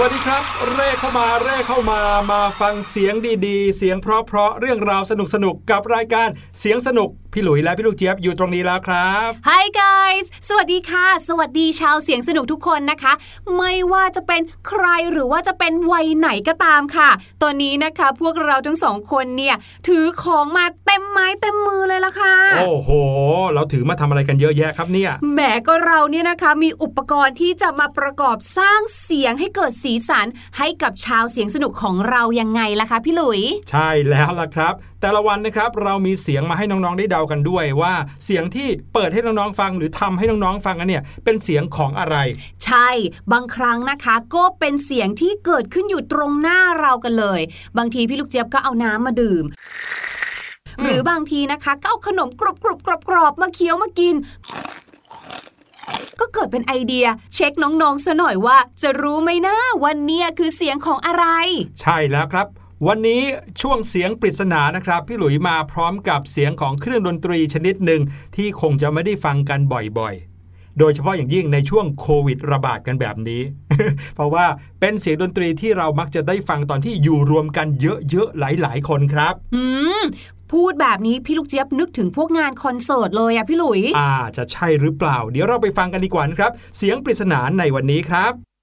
วัสดีครับ เร่เข้ามาเร่เข้ามามาฟังเสียงดีๆ เสียงเพราะๆเรื่องราวสนุกๆกับรายการเสียงสนุกพี่หลุยและพี่ลูกเจี๊ยบอยู่ตรงนี้แล้วครับ สวัสดีค่ะ สวัสดีชาวเสียงสนุกทุกคนนะคะ ไม่ว่าจะเป็นใครหรือว่าจะเป็นวัยไหนก็ตามค่ะ ตอนนี้นะคะ พวกเราทั้งสองคนเนี่ยถือของมาเต็มไม้เต็มมือเลยล่ะค่ะ โอ้โห เราถือมาทำอะไรกันเยอะแยะครับเนี่ย แหมก็เราเนี่ยนะคะมีอุปกรณ์ที่จะมาประกอบสร้างเสียงให้เกิดสีสันให้กับชาวเสียงสนุกของเรายังไงล่ะคะพี่หลุย ใช่แล้วล่ะครับ แต่ละวันนะครับเรามีเสียงมาให้น้องๆได้เดากันด้วยว่า เสียงที่เปิดให้น้องๆฟังหรือทำให้น้องๆฟังกันเนี่ยเป็นเสียงของอะไร ใช่บางครั้งนะคะ ก็เป็นเสียงที่เกิดขึ้นอยู่ตรงหน้าเรากันเลย บางทีพี่ลูกเจี๊ยบก็เอาน้ำมาดื่ม หรือบางทีนะคะก็เอาขนมกรุบกรุบกรอบกรอบมาเคี้ยวมากินก็เกิดเป็นไอเดียเช็คน้องๆซะหน่อยว่า จะรู้ไหมนะวันเนี้ยคือเสียงของอะไร ใช่แล้วครับ วันนี้ช่วงเสียงปริศนานะครับ พี่หลุยมาพร้อมกับเสียงของเครื่องดนตรีชนิดหนึ่งที่คงจะไม่ได้ฟังกันบ่อยๆ โดยเฉพาะอย่างยิ่งในช่วงโควิดระบาดกันแบบนี้ เพราะว่าเป็นเสียงดนตรีที่เรามักจะได้ฟังตอนที่อยู่รวมกันเยอะๆ หลายๆ คนครับ อืมพูดแบบนี้พี่ลูกเจี๊ยบนึกถึงพวกงานคอนเสิร์ตเลยอะพี่หลุย อ่าจะใช่หรือเปล่า เดี๋ยวเราไปฟังกันดีกว่านะครับ เสียงปริศนาในวันนี้ครับ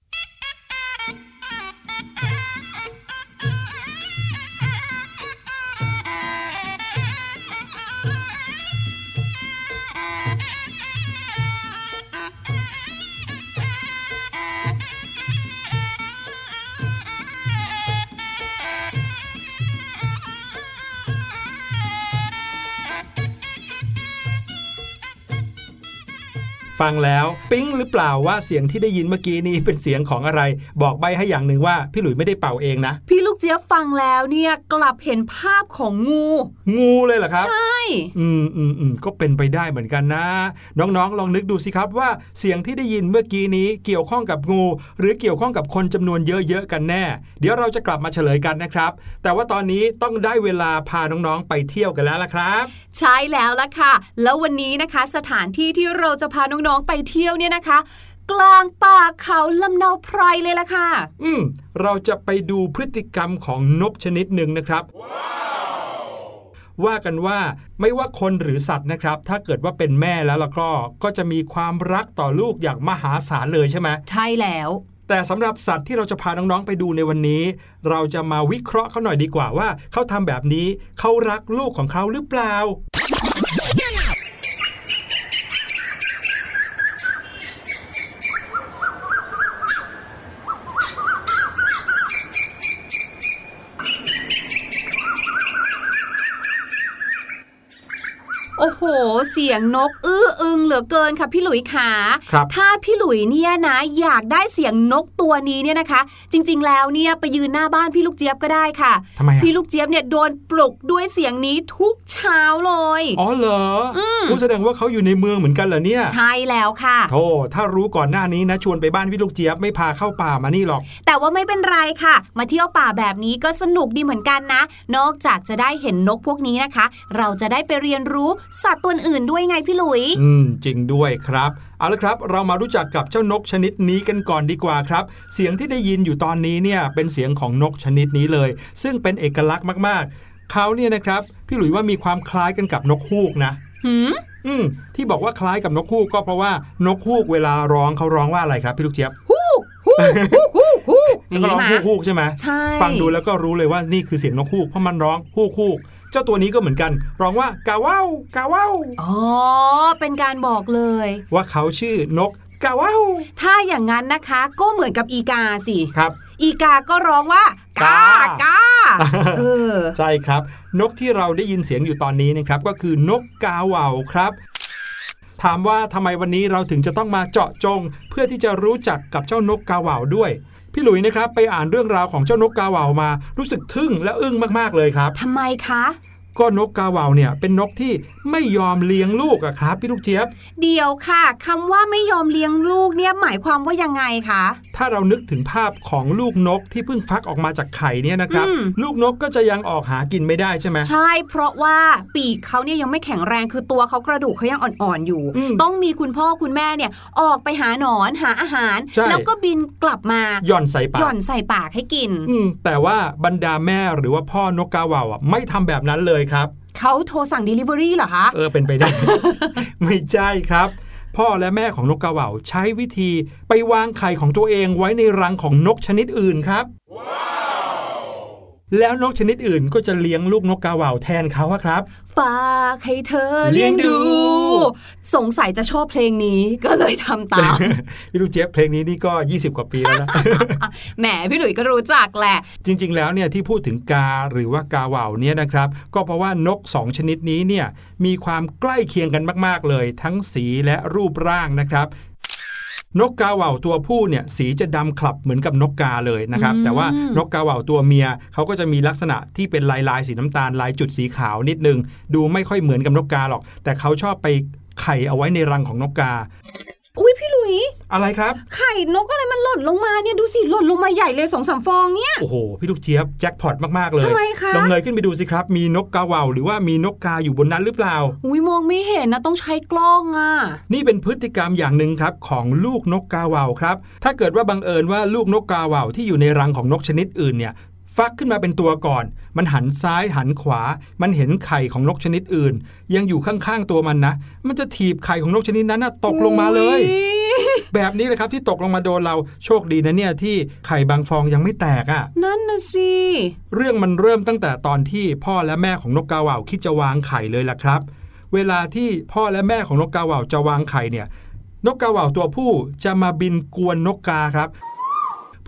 ฟังแล้วปิ๊งหรือเปล่าว่าเสียงที่ได้ยินเมื่อกี้นี้เป็นเสียงของอะไร บอกใบให้อย่างหนึ่งว่าพี่หลุยไม่ได้เป่าเองนะ พี่ลูกเจี๊ยบฟังแล้วเนี่ยกลับเห็นภาพของงู งูเลยเหรอครับ ใช่ อืมอืมอืมก็เป็นไปได้เหมือนกันนะ น้องๆ ลองนึกดูสิครับว่าเสียงที่ได้ยินเมื่อกี้นี้เกี่ยวข้องกับงู หรือเกี่ยวข้องกับคนจำนวนเยอะๆกันแน่ เดี๋ยวเราจะกลับมาเฉลยกันนะครับ แต่ว่าตอนนี้ต้องได้เวลาพาน้องๆไปเที่ยวกันแล้วล่ะครับ ใช่แล้วล่ะค่ะ แล้ววันนี้นะคะ สถานที่ที่เราจะพาน้องๆไปเที่ยวเนี่ยนะคะ กลางป่าเขาลำเนาไพรเลยล่ะค่ะ อืม เราจะไปดูพฤติกรรมของนกชนิดหนึ่งนะครับ ว่ากันว่าไม่ว่าคนหรือสัตว์นะครับ ถ้าเกิดว่าเป็นแม่แล้วล่ะก็ก็จะมีความรักต่อลูกอย่างมหาศาลเลยใช่ไหมใช่แล้ว แต่สำหรับสัตว์ที่เราจะพาน้องๆไปดูในวันนี้ เราจะมาวิเคราะห์เขาหน่อยดีกว่าว่าเขาทำแบบนี้เขารักลูกของเขาหรือเปล่า โอ้โห เสียงนกอื้ออึงเหลือเกินค่ะพี่หลุยขาครับถ้าพี่หลุยเนี่ยนะอยากได้เสียงนกตัวนี้เนี่ยนะคะ จริง ๆ แล้วเนี่ยไปยืนหน้าบ้านพี่ลูกเจี๊ยบก็ได้ค่ะทำไมอะพี่ลูกเจี๊ยบเนี่ยโดนปลุกด้วยเสียงนี้ทุกเช้าเลย อ๋อเหรออผู้แสดงว่าเขาอยู่ในเมืองเหมือนกันเหรอเนี่ย ใช่แล้วค่ะโธ่ถ้ารู้ก่อนหน้านี้นะชวนไปบ้านพี่ลูกเจี๊ยบไม่พาเข้าป่ามานี่หรอก แต่ว่าไม่เป็นไรค่ะ มาเที่ยวป่าแบบนี้ก็สนุกดีเหมือนกันนะ นอกจากจะได้เห็นนกพวกนี้นะคะ เราจะได้ไปเรียนรู้สัตว์ตัวอื่นด้วยไงพี่หลุย อืม จริงด้วยครับ เอาละครับ เรามารู้จักกับเจ้านกชนิดนี้กันก่อนดีกว่าครับ เสียงที่ได้ยินอยู่ตอนนี้เนี่ยเป็นเสียงของนกชนิดนี้เลย ซึ่งเป็นเอกลักษณ์มากๆ เขาเนี่ยนะครับ พี่หลุยว่ามีความคล้ายกันกับนกฮูกนะหืมอืมที่บอกว่าคล้ายกับนกฮูกก็เพราะว่านกฮูกเวลาร้องเขาร้องว่าอะไรครับพี่ลูกเจี๊ยบฮู้ฮู้ฮู้ฮู้อแล้ย่าวงก็นี้ร้องมาฮูกฮูกใช่ไหมใช่ฟังดูแล้วก็รู้เลยว่านี่คือเสียงนกฮูกเพราะมันร้องฮูกฮูก เจ้าตัวนี้ก็เหมือนกัน ร้องว่ากาว้าวกาว้าวอ๋อ เป็นการบอกเลย ว่าเขาชื่อนกกาว้าวถ้าอย่างนั้นนะคะก็เหมือนกับอีกาสิครับ อีกาก็ร้องว่ากากาเออใช่ครับ นกที่เราได้ยินเสียงอยู่ตอนนี้นะครับก็คือนกกาเหว่าครับ ถามว่าทำไมวันนี้เราถึงจะต้องมาเจาะจง เพื่อที่จะรู้จักกับเจ้านกกาเหว่าด้วยพี่หลุยนะครับไปอ่านเรื่องราวของเจ้านกกาเหว่ามา รู้สึกทึ่งและอึ้งมากๆเลยครับทำไมคะ ก็นกกาเหว่าเนี่ยเป็นนกที่ไม่ยอมเลี้ยงลูกอะครับพี่ลูกเจี๊ยบ เดียวค่ะคำว่าไม่ยอมเลี้ยงลูกเนี่ยหมายความว่ายังไงคะถ้าเรานึกถึงภาพของลูกนกที่เพิ่งฟักออกมาจากไข่เนี่ยนะครับอืมลูกนกก็จะยังออกหากินไม่ได้ใช่ไหมใช่ เพราะว่าปีกเขาเนี่ยยังไม่แข็งแรงคือตัวเขากระดูกเขายังอ่อนๆอยู่อืมต้องมีคุณพ่อคุณแม่เนี่ยออกไปหาหนอนหาอาหารใช่แล้วก็บินกลับมาหย่อนใส่ปาหย่กอนใส่ปากให้กินอืมแต่ว่าบรรดาแม่หรือว่าพ่อนกกาเหว่าอะไม่ทำแบบนั้นเลยครับ เขาโทรสั่ง Delivery เหรอคะ เออ เป็นไปได้ ไม่ใช่ครับ พ่อและแม่ของนกกาเหว่าใช้วิธีไปวางไข่ของตัวเองไว้ในรังของนกชนิดอื่นครับ แล้วนกชนิดอื่นก็จะเลี้ยงลูกนกกาเหว่าแทนเขาอะครับฝากให้เธอเลี้เลี้ยยงงดูดู สงสัยจะชอบเพลงนี้ก็เลยทำตามพี่ลูกเจี๊ยบเพลงนี้นี่ก็ 20 กว่าปีแล้วนะแหมพี่หลุยก็รู้จักแหละ จริง ๆ แล้วเนี่ยที่พูดถึงกาหรือว่ากาเหว่าเนี่ยนะครับ ก็เพราะว่านกสองชนิดนี้เนี่ยมีความใกล้เคียงกันมาก ๆ เลย ทั้งสีและรูปร่างนะครับ นกกาเหว่าตัวผู้เนี่ยสีจะดำคลับเหมือนกับนกกาเลยนะครับอืมแต่ว่านกกาเหว่าตัวเมียเขาก็จะมีลักษณะที่เป็นลายลายๆสีน้ำตาลลายจุดสีขาวนิดนึง ดูไม่ค่อยเหมือนกับนกกาหรอก แต่เขาชอบไปไข่เอาไว้ในรังของนกกา อุ้ยพี่หลุย อะไรครับ ไข่นกอะไรมันหล่นลงมาเนี่ยดูสิหล่นลงมาใหญ่เลยสองสามฟองเนี่ย โอ้โห พี่ลูกเจี๊ยบแจ็คพอตมาก ๆ เลยทำไมคะลองเงยขึ้นไปดูสิครับ มีนกกาเหว่าหรือว่ามีนกกาอยู่บนนั้นหรือเปล่า อุ้ยมองไม่เห็นนะต้องใช้กล้องอะ นี่เป็นพฤติกรรมอย่างหนึ่งครับของลูกนกกาเหว่าครับ ถ้าเกิดว่าบังเอิญว่าลูกนกกาเหว่าที่อยู่ในรังของนกชนิดอื่นเนี่ย ฟักขึ้นมาเป็นตัวก่อน มันหันซ้ายหันขวา มันเห็นไข่ของนกชนิดอื่น ยังอยู่ข้างๆตัวมันนะ มันจะถีบไข่ของนกชนิดนั้นนะตกลงมาเลยอุ๊ยแบบนี้เลยครับที่ตกลงมาโดนเราโชคดีนะเนี่ยที่ไข่บางฟองยังไม่แตกอะ นั่นนะสิเรื่องมันเริ่มตั้งแต่ตอนที่พ่อและแม่ของนกกาเหว่าคิดจะวางไข่เลยล่ะครับ เวลาที่พ่อและแม่ของนกกาเหว่าจะวางไข่เนี่ย นกกาเหว่าตัวผู้จะมาบินกวนนกกาครับเ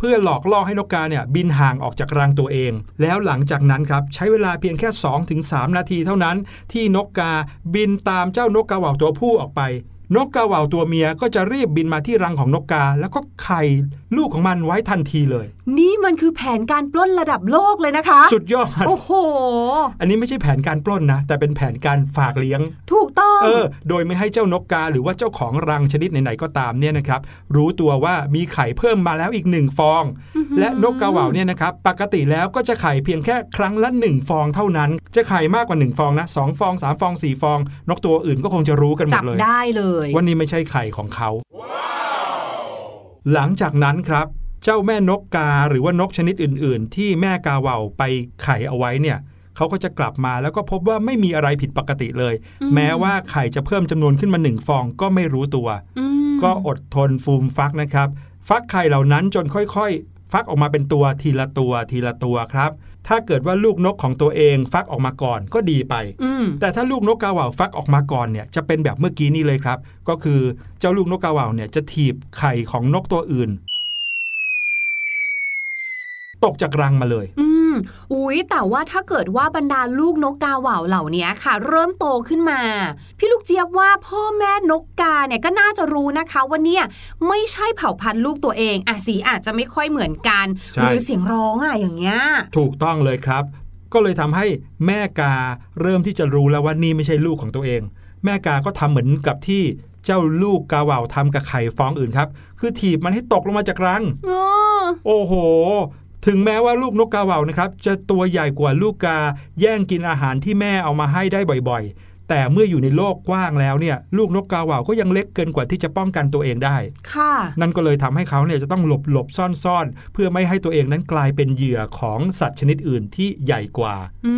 พื่อหลอกล่อให้นกกาเนี่ยบินห่างออกจากรังตัวเอง แล้วหลังจากนั้นครับใช้เวลาเพียงแค่ 2-3 นาทีเท่านั้น ที่นกกาบินตามเจ้านกกาเหว่าตัวผู้ออกไป นกกาเหว่าตัวเมียก็จะรีบบินมาที่รังของนกกา แล้วก็ไข่ ลูกของมันไว้ทันทีเลย นี่มันคือแผนการปล้นระดับโลกเลยนะคะ สุดยอดโอ้โห อันนี้ไม่ใช่แผนการปล้นนะ แต่เป็นแผนการฝากเลี้ยง ถูกต้องเออโดยไม่ให้เจ้านกกาหรือว่าเจ้าของรังชนิดไหนๆก็ตามเนี่ยนะครับ รู้ตัวว่ามีไข่เพิ่มมาแล้วอีกหนึ่งฟอง และนกกาเหว่าเนี่ยนะครับปกติแล้วก็จะไข่เพียงแค่ครั้งละหนึ่งฟองเท่านั้น จะไข่มากกว่าหนึ่งฟองนะสองฟองสามฟองสี่ฟอง นกตัวอื่นก็คงจะรู้กันหมจัดบเลยได้เลยว่านี่ไม่ใช่ไข่ของเขา หลังจากนั้นครับเจ้าแม่นกกาหรือว่านกชนิดอื่น ๆ ที่แม่กาเหว่าไปไข่เอาไว้เนี่ยเขาก็จะกลับมาแล้วก็พบว่าไม่มีอะไรผิดปกติเลย แม้ว่าไข่จะเพิ่มจำนวนขึ้นมาหนึ่งฟองก็ไม่รู้ตัวอืมก็อดทนฟูมฟักนะครับ ฟักไข่เหล่านั้นจนค่อยๆ ฟักออกมาเป็นตัวทีละตัวทีละตัวครับ ถ้าเกิดว่าลูกนกของตัวเองฟักออกมาก่อนก็ดีไปอืมแต่ถ้าลูกนกกาเหว่าฟักออกมาก่อนเนี่ยจะเป็นแบบเมื่อกี้นี่เลยครับ ก็คือเจ้าลูกนกกาเหว่าเนี่ยจะถีบไข่ของนกตัวอื่น ตกจากรังมาเลย อื มอุ๊ยแต่ว่าถ้าเกิดว่าบรรดาลูกนกกาเหว่าเหล่านี้ค่ะ เริ่มโตขึ้นมา พี่ลูกเจี๊ยบว่าพ่อแม่นกกาเนี่ยก็น่าจะรู้นะคะว่าเนี่ยไม่ใช่เผ่าพันธุ์ลูกตัวเองอะสีอาจจะไม่ค่อยเหมือนกันใช่หรือเสียงร้องอะอย่างเงี้ยถูกต้องเลยครับ ก็เลยทำให้แม่กาเริ่มที่จะรู้แล้วว่านี่ไม่ใช่ลูกของตัวเอง แม่กาก็ทำเหมือนกับที่เจ้าลูกกาเหว่าทำกับไข่ฟองอื่นครับ คือถีบมันให้ตกลงมาจากรังเออโอ้โห ถึงแม้ว่าลูกนกกาเหว่านะครับจะตัวใหญ่กว่าลูกกาแย่งกินอาหารที่แม่เอามาให้ได้บ่อยๆ แต่เมื่ออยู่ในโลกกว้างแล้วเนี่ยลูกนกกาเหว่าก็ยังเล็กเกินกว่าที่จะป้องกันตัวเองได้ ค่ะ นั่นก็เลยทำให้เขาเนี่ยจะต้องหลบหลบซ่อนซ่อนๆเพื่อไม่ให้ตัวเองนั้นกลายเป็นเหยื่อของสัตว์ชนิดอื่นที่ใหญ่กว่าอื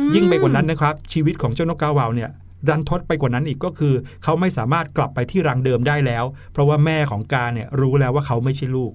มยิ่งไปกว่านั้นนะครับ ชีวิตของเจ้านกกาเหว่าเนี่ยรันทดไปกว่านั้นอีกก็คือ เขาไม่สามารถกลับไปที่รังเดิมได้แล้ว เพราะว่าแม่ของกาเนี่ยรู้แล้วว่าเขาไม่ใช่ลูก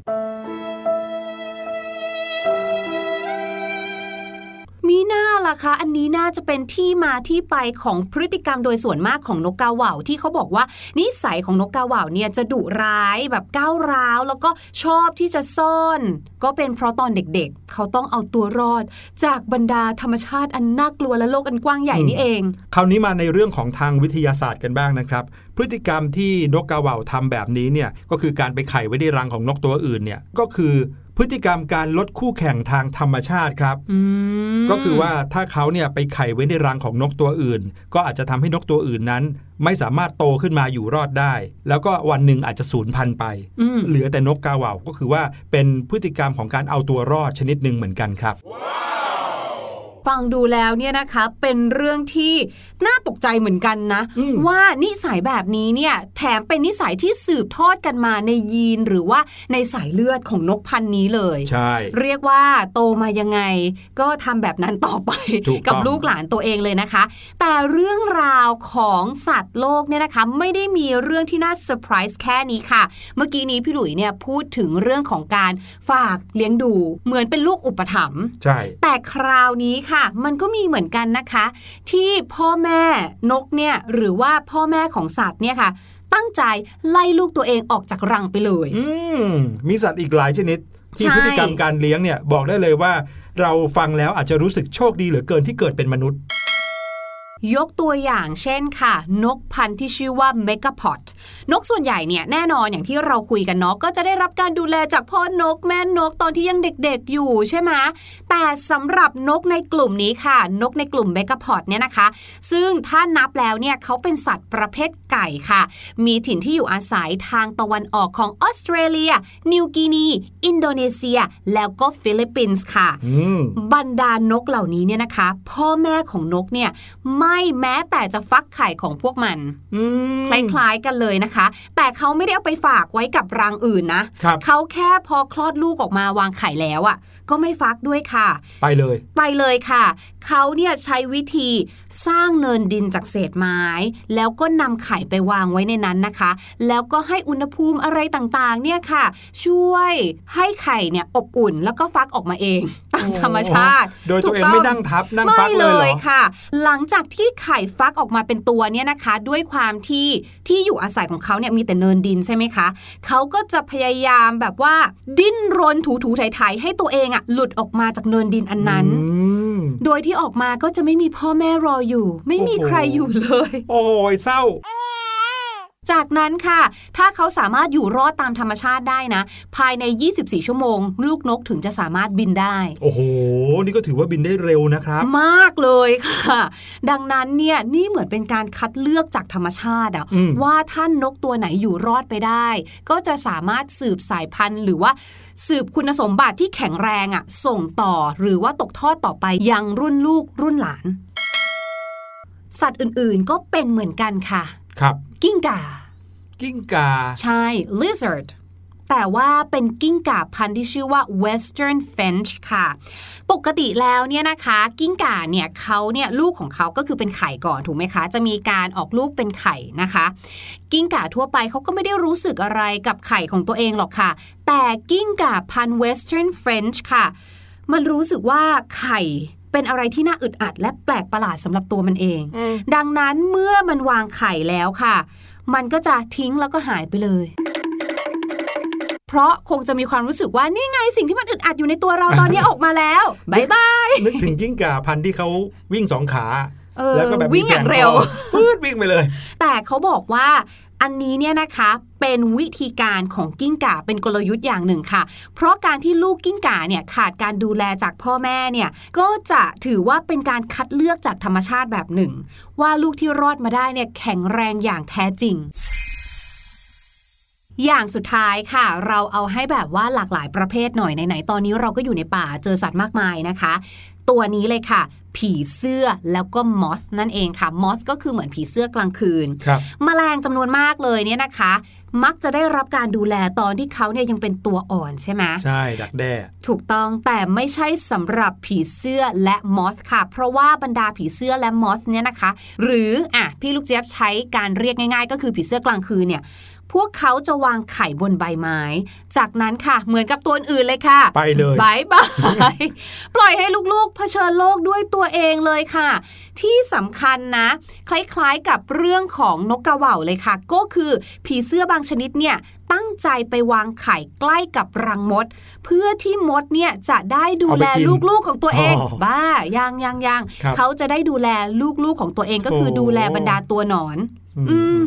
คะ อันนี้น่าจะเป็นที่มาที่ไปของพฤติกรรมโดยส่วนมากของนกกาเหว่าที่เขาบอกว่า นิสัยของนกกาเหว่าเนี่ยจะดุร้ายแบบก้าวร้าว แล้วก็ชอบที่จะซ่อน ก็เป็นเพราะตอนเด็กๆ เขาต้องเอาตัวรอด จากบรรดาธรรมชาติอันน่ากลัวและโลกอันกว้างใหญ่นี่เอง คราวนี้มาในเรื่องของทางวิทยาศาสตร์กันบ้างนะครับ พฤติกรรมที่นกกาเหว่าทำแบบนี้เนี่ยก็คือการไปไข่ไว้ในรังของนกตัวอื่นเนี่ยก็คือ พฤติกรรมการลดคู่แข่งทางธรรมชาติครับอืมก็คือว่าถ้าเขาเนี่ยไปไข่ไว้ในรังของนกตัวอื่น ก็อาจจะทำให้นกตัวอื่นนั้น ไม่สามารถโตขึ้นมาอยู่รอดได้ แล้วก็วันหนึ่งอาจจะสูญพันธุ์ไปอืมเหลือแต่นกกาเหว่าก็คือว่าเป็นพฤติกรรมของการเอาตัวรอดชนิดหนึ่งเหมือนกันครับ ฟังดูแล้วเนี่ยนะคะ เป็นเรื่องที่น่าตกใจเหมือนกันนะอืมว่านิสัยแบบนี้เนี่ยแถมเป็นนิสัยที่สืบทอดกันมาในยีนหรือว่าในสายเลือดของนกพันธุ์นี้เลยใช่เรียกว่าโตมายังไง ก็ทำแบบนั้นต่อไปถูกต้องกับลูกหลานตัวเองเลยนะคะ แต่เรื่องราวของสัตว์โลกเนี่ยนะคะ ไม่ได้มีเรื่องที่น่าเซอร์ไพรส์แค่นี้ค่ะ เมื่อกี้นี้พี่หลุยเนี่ยพูดถึงเรื่องของการฝากเลี้ยงดูเหมือนเป็นลูกอุปถัมภ์ใช่แต่คราวนี้ค่ะมันก็มีเหมือนกันนะคะ ที่พ่อแม่นกเนี่ยหรือว่าพ่อแม่ของสัตว์เนี่ยค่ะ ตั้งใจไล่ลูกตัวเองออกจากรังไปเลย อืมมีสัตว์อีกหลายชนิด ที่ใช่ พฤติกรรมการเลี้ยงเนี่ยบอกได้เลยว่า เราฟังแล้วอาจจะรู้สึกโชคดีเหลือเกินที่เกิดเป็นมนุษย์ ยกตัวอย่างเช่นค่ะ นกพันธุ์ที่ชื่อว่า m e g a p o d นกส่วนใหญ่เนี่ยแน่นอนอย่างที่เราคุยกันเนาะก็จะได้รับการดูแลจากพ่อนกแม่นกตอนที่ยังเด็กๆอยู่ใช่ไหมแต่สำหรับนกในกลุ่มนี้ค่ะ นกในกลุ่ม m e g a p o d เนี่ยนะคะ ซึ่งถ้านับแล้วเนี่ยเขาเป็นสัตว์ประเภทไก่ค่ะ มีถิ่นที่อยู่อาศัยทางตะวันออกของออสเตรเลีย นิวกินี อินโดนีเซีย แล้วก็ฟิลิปปินส์ค่ะอืมบรรดานกเหล่านี้เนี่ยนะคะ พ่อแม่ของนกเนี่ยไม่แม้แต่จะฟักไข่ของพวกมันอืมคล้ายๆกันเลยนะคะแต่เขาไม่ได้เอาไปฝากไว้กับรังอื่นนะครับเขาแค่พอคลอดลูกออกมาวางไข่แล้วอะ่ะ ก็ไม่ฟักด้วยค่ะ ไปเลย ไปเลยค่ะ เขาเนี่ยใช้วิธีสร้างเนินดินจากเศษไม้ แล้วก็นำไข่ไปวางไว้ในนั้นนะคะ แล้วก็ให้อุณหภูมิอะไรต่างๆ เนี่ยค่ะ ช่วยให้ไข่เนี่ยอบอุ่นแล้วก็ฟักออกมาเองตามธรรมชาติ โดยตัวเองถูกไม่นั่งทับนั่งฟัไม่กเลเลยเหรยอค่ะ หลังจากที่ไข่ฟักออกมาเป็นตัวเนี่ยนะคะ ด้วยความที่ที่อยู่อาศัยของเขาเนี่ยมีแต่เนินดินใช่ไหมคะเขาก็จะพยายามแบบว่าดิ้นรนถูๆไถๆให้ตัวเองอะหลุดออกมาจากเนินดินอันนั้นอืมโดยที่ออกมาก็จะไม่มีพ่อแม่รออยู่ ไม่มีโอ้โหใครอยู่เลย โอ้ยเศร้า จากนั้นค่ะ ถ้าเขาสามารถอยู่รอดตามธรรมชาติได้นะ ภายใน 24 ชั่วโมง ลูกนกถึงจะสามารถบินได้ โอ้โห นี่ก็ถือว่าบินได้เร็วนะครับ มากเลยค่ะ ดังนั้นเนี่ยนี่เหมือนเป็นการคัดเลือกจากธรรมชาติอะอืมว่าท่านนกตัวไหนอยู่รอดไปได้ ก็จะสามารถสืบสายพันธุ์หรือว่าสืบคุณสมบัติที่แข็งแรงอะส่งต่อหรือว่าตกทอดต่อไปยังรุ่นลูกรุ่นหลาน สัตว์อื่นๆก็เป็นเหมือนกันค่ะ ครับ กิ้งก่า กิ้งกาใช่ lizard แต่ว่าเป็นกิ้งก่าพันธุ์ที่ชื่อว่า western finch ค่ะ ปกติแล้วเนี่ยนะคะ กิ้งก่าเนี่ยเขาเนี่ยลูกของเขาก็คือเป็นไข่ก่อนถูกไหมคะ จะมีการออกลูกเป็นไข่นะคะ กิ้งก่าทั่วไปเขาก็ไม่ได้รู้สึกอะไรกับไข่ของตัวเองหรอกค่ะ แต่กิ้งก่าพันธุ์ western finch ค่ะ มันรู้สึกว่าไข่ เป็นอะไรที่น่าอึดอัดและแปลกประหลาดสำหรับตัวมันเอง ดังนั้นเมื่อมันวางไข่แล้วค่ะ มันก็จะทิ้งแล้วก็หายไปเลย เพราะคงจะมีความรู้สึกว่านี่ไงสิ่งที่มันอึดอัดอยู่ในตัวเราตอนนี้ออกมาแล้วบายบายนึกถึงกิ้งก่าพันธุ์ที่เขาวิ่งสองขาเออแล้วก็แบบวิ่งอย่างเร็วปืดวิ่งไปเลย แต่เขาบอกว่า อันนี้เนี่ยนะคะเป็นวิธีการของกิ้งก่าเป็นกลยุทธ์อย่างหนึ่งค่ะ เพราะการที่ลูกกิ้งก่าเนี่ยขาดการดูแลจากพ่อแม่เนี่ยก็จะถือว่าเป็นการคัดเลือกจากธรรมชาติแบบหนึ่ง ว่าลูกที่รอดมาได้เนี่ยแข็งแรงอย่างแท้จริงอย่างสุดท้ายค่ะ เราเอาให้แบบว่าหลากหลายประเภทหน่อยไหนๆตอนนี้เราก็อยู่ในป่าเจอสัตว์มากมายนะคะ ตัวนี้เลยค่ะ ผีเสื้อแล้วก็มอสนั่นเองค่ะมอสก็คือเหมือนผีเสื้อกลางคืนครับแมลงจำนวนมากเลยเนี่ยนะคะ มักจะได้รับการดูแลตอนที่เขาเนี่ยยังเป็นตัวอ่อนใช่ไหมใช่ดักแด้ถูกต้องแต่ไม่ใช่สำหรับผีเสื้อและมอสค่ะ เพราะว่าบรรดาผีเสื้อและมอสเนี่ยนะคะ หรืออะพี่ลูกเจี๊ยบใช้การเรียกง่าย ๆ ก็คือผีเสื้อกลางคืนเนี่ย พวกเขาจะวางไข่บนใบไม้ จากนั้นค่ะ เหมือนกับตัวอื่นเลยค่ะ ไปเลยบายบายปล่อยให้ลูกๆเผชิญโลกด้วยตัวเองเลยค่ะ ที่สำคัญนะ คล้ายๆกับเรื่องของนกกระเหว่าเลยค่ะ ก็คือผีเสื้อบางชนิดเนี่ยตั้งใจไปวางไข่ใกล้กับรังมด เพื่อที่มดเนี่ยจะได้ดูแลเอาไปกินลูกๆของตัวเองอ๋อบ้ายังยังยังครับเขาจะได้ดูแลลูกๆของตัวเองก็คือโอ้ดูแลบรรดาตัวหนอน อืม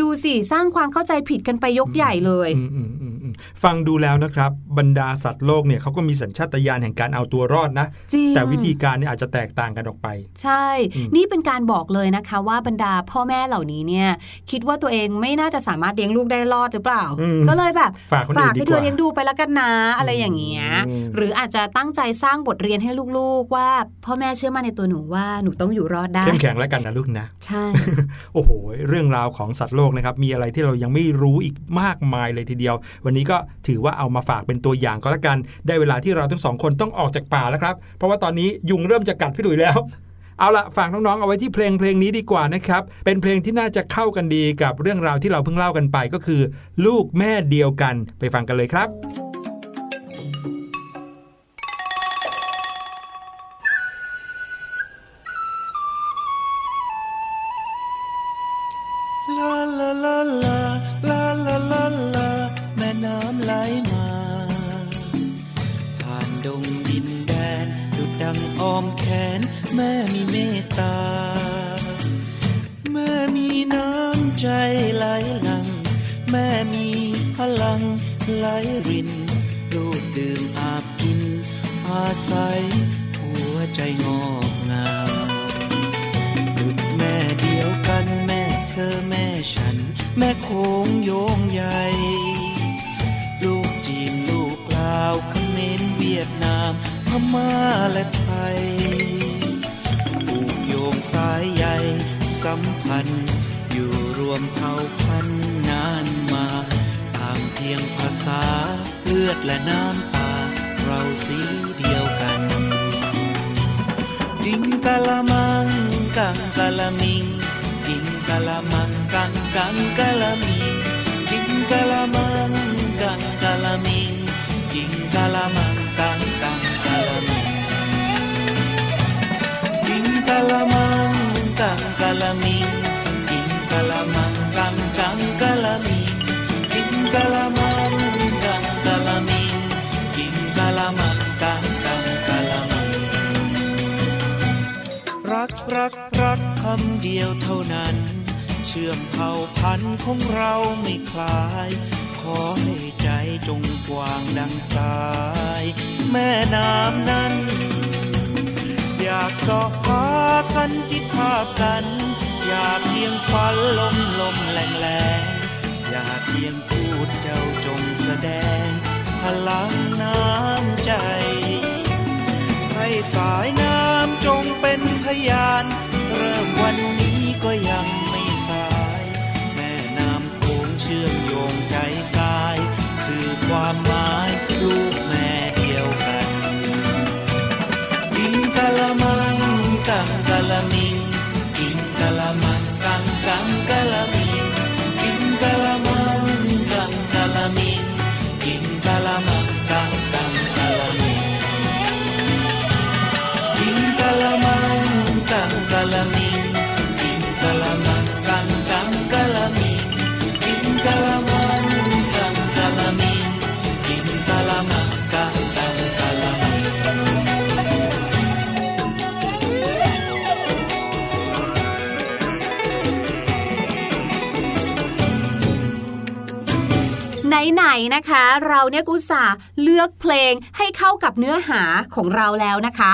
ดูสิสร้างความเข้าใจผิดกันไปยกใหญ่เลยอืมอืมอืมอืมฟังดูแล้วนะครับ บรรดาสัตว์โลกเนี่ยเขาก็มีสัญชาตญาณแห่งการเอาตัวรอดนะจริงแต่วิธีการเนี่ยอาจจะแตกต่างกันออกไป ใช่อืมนี่เป็นการบอกเลยนะคะว่าบรรดาพ่อแม่เหล่านี้เนี่ย คิดว่าตัวเองไม่น่าจะสามารถเลี้ยงลูกได้รอดหรือเปล่าอืมก็เลยแบบฝากคนอื่นดีให้กเธอว่าเลี้ยงดูไปแล้วกันนะอะไรอย่างเงี้ยอืมหรืออาจจะตั้งใจสร้างบทเรียนให้ลูกๆ ว่าพ่อแม่เชื่อมั่นในตัวหนูว่าหนูต้องอยู่รอดได้เข้มแข็งแล้วกันนะลูกนะ ใช่ โอ้โห เรื่องราวของสัตว์โลกนะครับ มีอะไรที่เรายังไม่รู้อีกมากมายเลยทีเดียว วันนี้ก็ถือว่าเอามาฝากเป็นตัวอย่างก็แล้วกัน ได้เวลาที่เราทั้งสองคนต้องออกจากป่าแล้วครับ เพราะว่าตอนนี้ยุงเริ่มจะกัดพี่ดุยแล้วเอาละฝากน้องๆ เอาไว้ที่เพลงเพลงนี้ดีกว่านะครับ เป็นเพลงที่น่าจะเข้ากันดีกับเรื่องราวที่เราเพิ่งเล่ากันไปก็คือ ลูกแม่เดียวกันไปฟังกันเลยครับ หลหลัง แม่มีพลังไหลริน ลูกดื่มอาบกิน อาศัยหัวใจงอกงามดุดแม่เดียวกันแม่เธอแม่ฉัน แม่โค้งโยงใหญ่ ลูกจีนลูกลาวเขมรเวียดนามพม่าและไทยผูกโยงสายใยสัมพันธ์ วมเผ่าพันธุ์นานมาตางเพียงภาษาเลือดและน้ำตาเราสีเดียวกัน กิงกะละมังกังกะละมิง กิงกะละมังกังกังกะละมิง กิงกะละมังกังกะละมิง กิงกะละมังำเดียวเท่านั้น เชื่อมเผ่าพันธุ์ของเราไม่คลาย ขอให้ใจจงกว้างดังสาย แม่น้ำนั้น อยากสอบหาสันติภาพกัน อยากเพียงฝันลมลมแรงแรงอยากเพียงพูดเจ้าจงแสดง พลังน้ำใจ ให้สายน้ำจงเป็นพยาน เริ่มวันนี้ก็ยัง ไหนๆนะคะเราเนี่ยกุตส่าห์เลือกเพลงให้เข้ากับเนื้อหาของเราแล้วนะคะ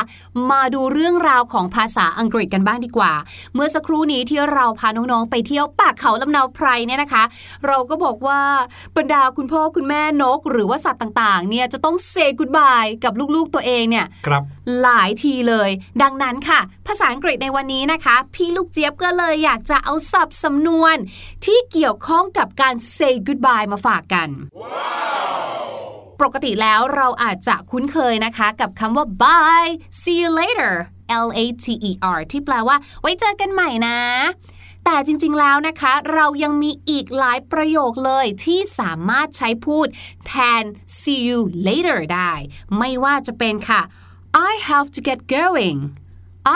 มาดูเรื่องราวของภาษาอังกฤษกันบ้างดีกว่า เมื่อสักครู่นี้ที่เราพาน้องๆไปเที่ยวป่าเขาลำเนาไพรเนี่ยนะคะ เราก็บอกว่าบรรดาคุณพ่อคุณแม่นก หรือว่าสัตว์ต่างๆ เนี่ยจะต้องเซ y g ก o บายกับลูกๆตัวเองเนี่ยครับหลายทีเลย ดังนั้นค่ะ ภาษาอังกฤษในวันนี้นะคะ พี่ลูกเจี๊ยบก็เลยอยากจะเอาศัพท์สำนวน ที่เกี่ยวข้องกับการ say goodbye มาฝากกัน ปกติแล้วเราอาจจะคุ้นเคยนะคะ กับคำว่า bye see you later L A T E R ที่แปลว่า ไว้เจอกันใหม่นะ แต่จริงๆแล้วนะคะ เรายังมีอีกหลายประโยคเลยที่สามารถใช้พูดแทน see you later ได้ ไม่ว่าจะเป็นค่ะ I have to get going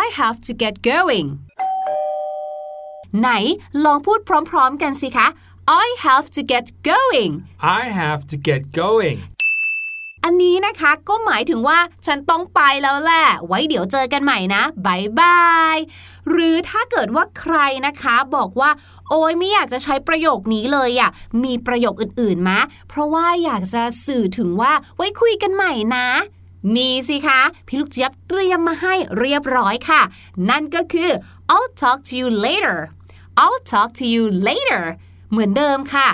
I have to get going ไหนลองพูดพร้อมๆกันสิคะ I have to get going I have to get going อันนี้นะคะก็หมายถึงว่าฉันต้องไปแล้วแหละ ไว้เดี๋ยวเจอกันใหม่นะบายบาย หรือถ้าเกิดว่าใครนะคะบอกว่า โอ้ยไม่อยากจะใช้ประโยคนี้เลยอะ่ะมีประโยคอื่นๆมะ เพราะว่าอยากจะสื่อถึงว่าไว้คุยกันใหม่นะ มีสิคะ พี่ลูกเจี๊ยบเตรียมมาให้เรียบร้อยค่ะ นั่นก็คือ I'll talk to you later I'll talk to you later เหมือนเดิมค่ะ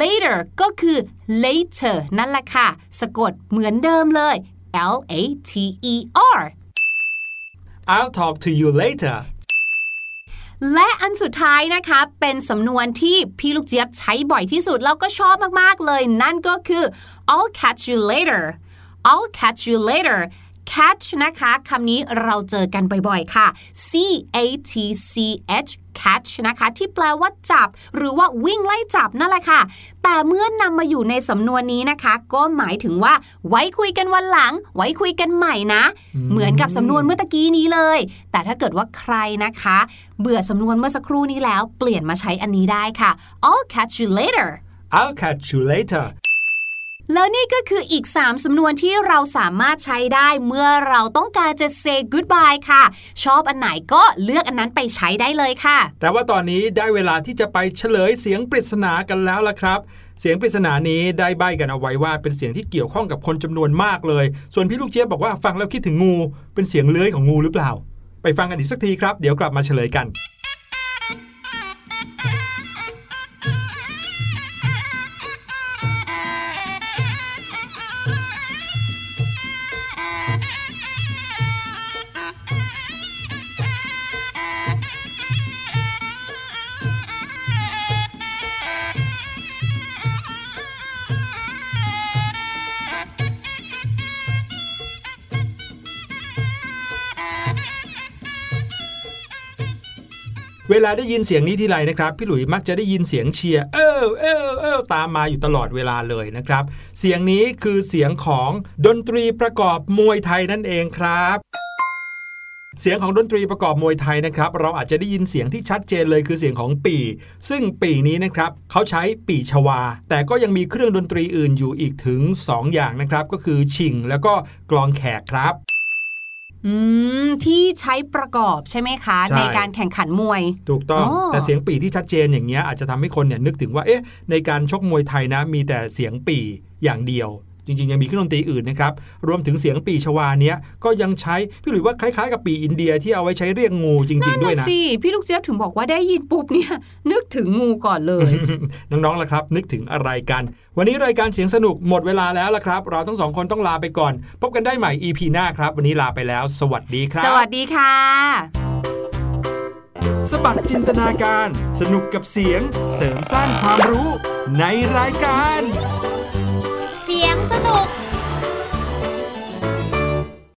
later ก็คือ later นั่นแหละค่ะ สะกดเหมือนเดิมเลย L A T E R I'll talk to you later และอันสุดท้ายนะคะ เป็นสำนวนที่พี่ลูกเจี๊ยบใช้บ่อยที่สุด แล้วก็ชอบมาก ๆ เลย นั่นก็คือ I'll catch you later I'll catch you later catch นะคะคำนี้เราเจอกันบ่อย ๆ ค่ะ C A T C H catch นะคะ ที่แปลว่าจับ หรือว่าวิ่งไล่จับนั่นแหละค่ะ แต่เมื่อนำมาอยู่ในสำนวนนี้นะคะ ก็หมายถึงว่า ไว้คุยกันวันหลัง ไว้คุยกันใหม่นะ เหมือนกับสำนวนเมื่อตะกี้นี้เลย แต่ถ้าเกิดว่าใครนะคะ เบื่อสำนวนเมื่อสักครู่นี้แล้ว เปลี่ยนมาใช้อันนี้ได้ค่ะ I'll catch you later I'll catch you later แล้วนี่ก็คืออีก 3 สำนวนที่เราสามารถใช้ได้เมื่อเราต้องการจะ say goodbye ค่ะ ชอบอันไหนก็เลือกอันนั้นไปใช้ได้เลยค่ะ แต่ว่าตอนนี้ได้เวลาที่จะไปเฉลยเสียงปริศนากันแล้วล่ะครับเสียงปริศนานี้ได้ใบกันเอาไว้ว่าเป็นเสียงที่เกี่ยวข้องกับคนจำนวนมากเลย ส่วนพี่ลูกเจี๊ยบบอกว่าฟังแล้วคิดถึงงู เป็นเสียงเลื้อยของงูหรือเปล่า ไปฟังกันอีกสักทีครับ เดี๋ยวกลับมาเฉลยกัน วลาได้ยินเสียงนี้ทีไรนะครับ พี่หลุยมักจะได้ยินเสียงเชียร์เออเออเออตามมาอยู่ตลอดเวลาเลยนะครับ เสียงนี้คือเสียงของดนตรีประกอบมวยไทยนั่นเองครับเสียงของดนตรีประกอบมวยไทยนะครับ เราอาจจะได้ยินเสียงที่ชัดเจนเลยคือเสียงของปีซึ่งปีนี้นะครับเขาใช้ปีชวา แต่ก็ยังมีเครื่องดนตรีอื่นอยู่อีกถึง 2 อย่างนะครับ ก็คือชิง แล้วก็กลองแขกครับ อืมที่ใช้ประกอบใช่ไหมคะใช่ในการแข่งขันมวย ถูกต้องอ๋อแต่เสียงปี่ที่ชัดเจนอย่างเงี้ยอาจจะทำให้คนเนี่ยนึกถึงว่าเอ๊ะในการชกมวยไทยนะ มีแต่เสียงปี่อย่างเดียว จริงๆ ยังมีเครื่องดนตรีอื่นนะครับ รวมถึงเสียงปี่ชวาเนี้ยก็ยังใช้ พี่หลุยว่าคล้ายๆ กับปี่อินเดียที่เอาไว้ใช้เรียกงูจริง ๆ ด้วยนะสิพี่ลูกเจี๊ยบถึงบอกว่าได้ยินปุ๊บเนี่ยนึกถึงงูก่อนเลย น้องๆล่ะครับ นึกถึงอะไรกัน วันนี้รายการเสียงสนุกหมดเวลาแล้วล่ะครับ เราทั้งสองคนต้องลาไปก่อน พบกันได้ใหม่ EP หน้าครับ วันนี้ลาไปแล้ว สวัสดีครับ สวัสดีค่ะ สบัดจินตนาการ สนุกกับเสียง เสริมสร้างความรู้ในรายการ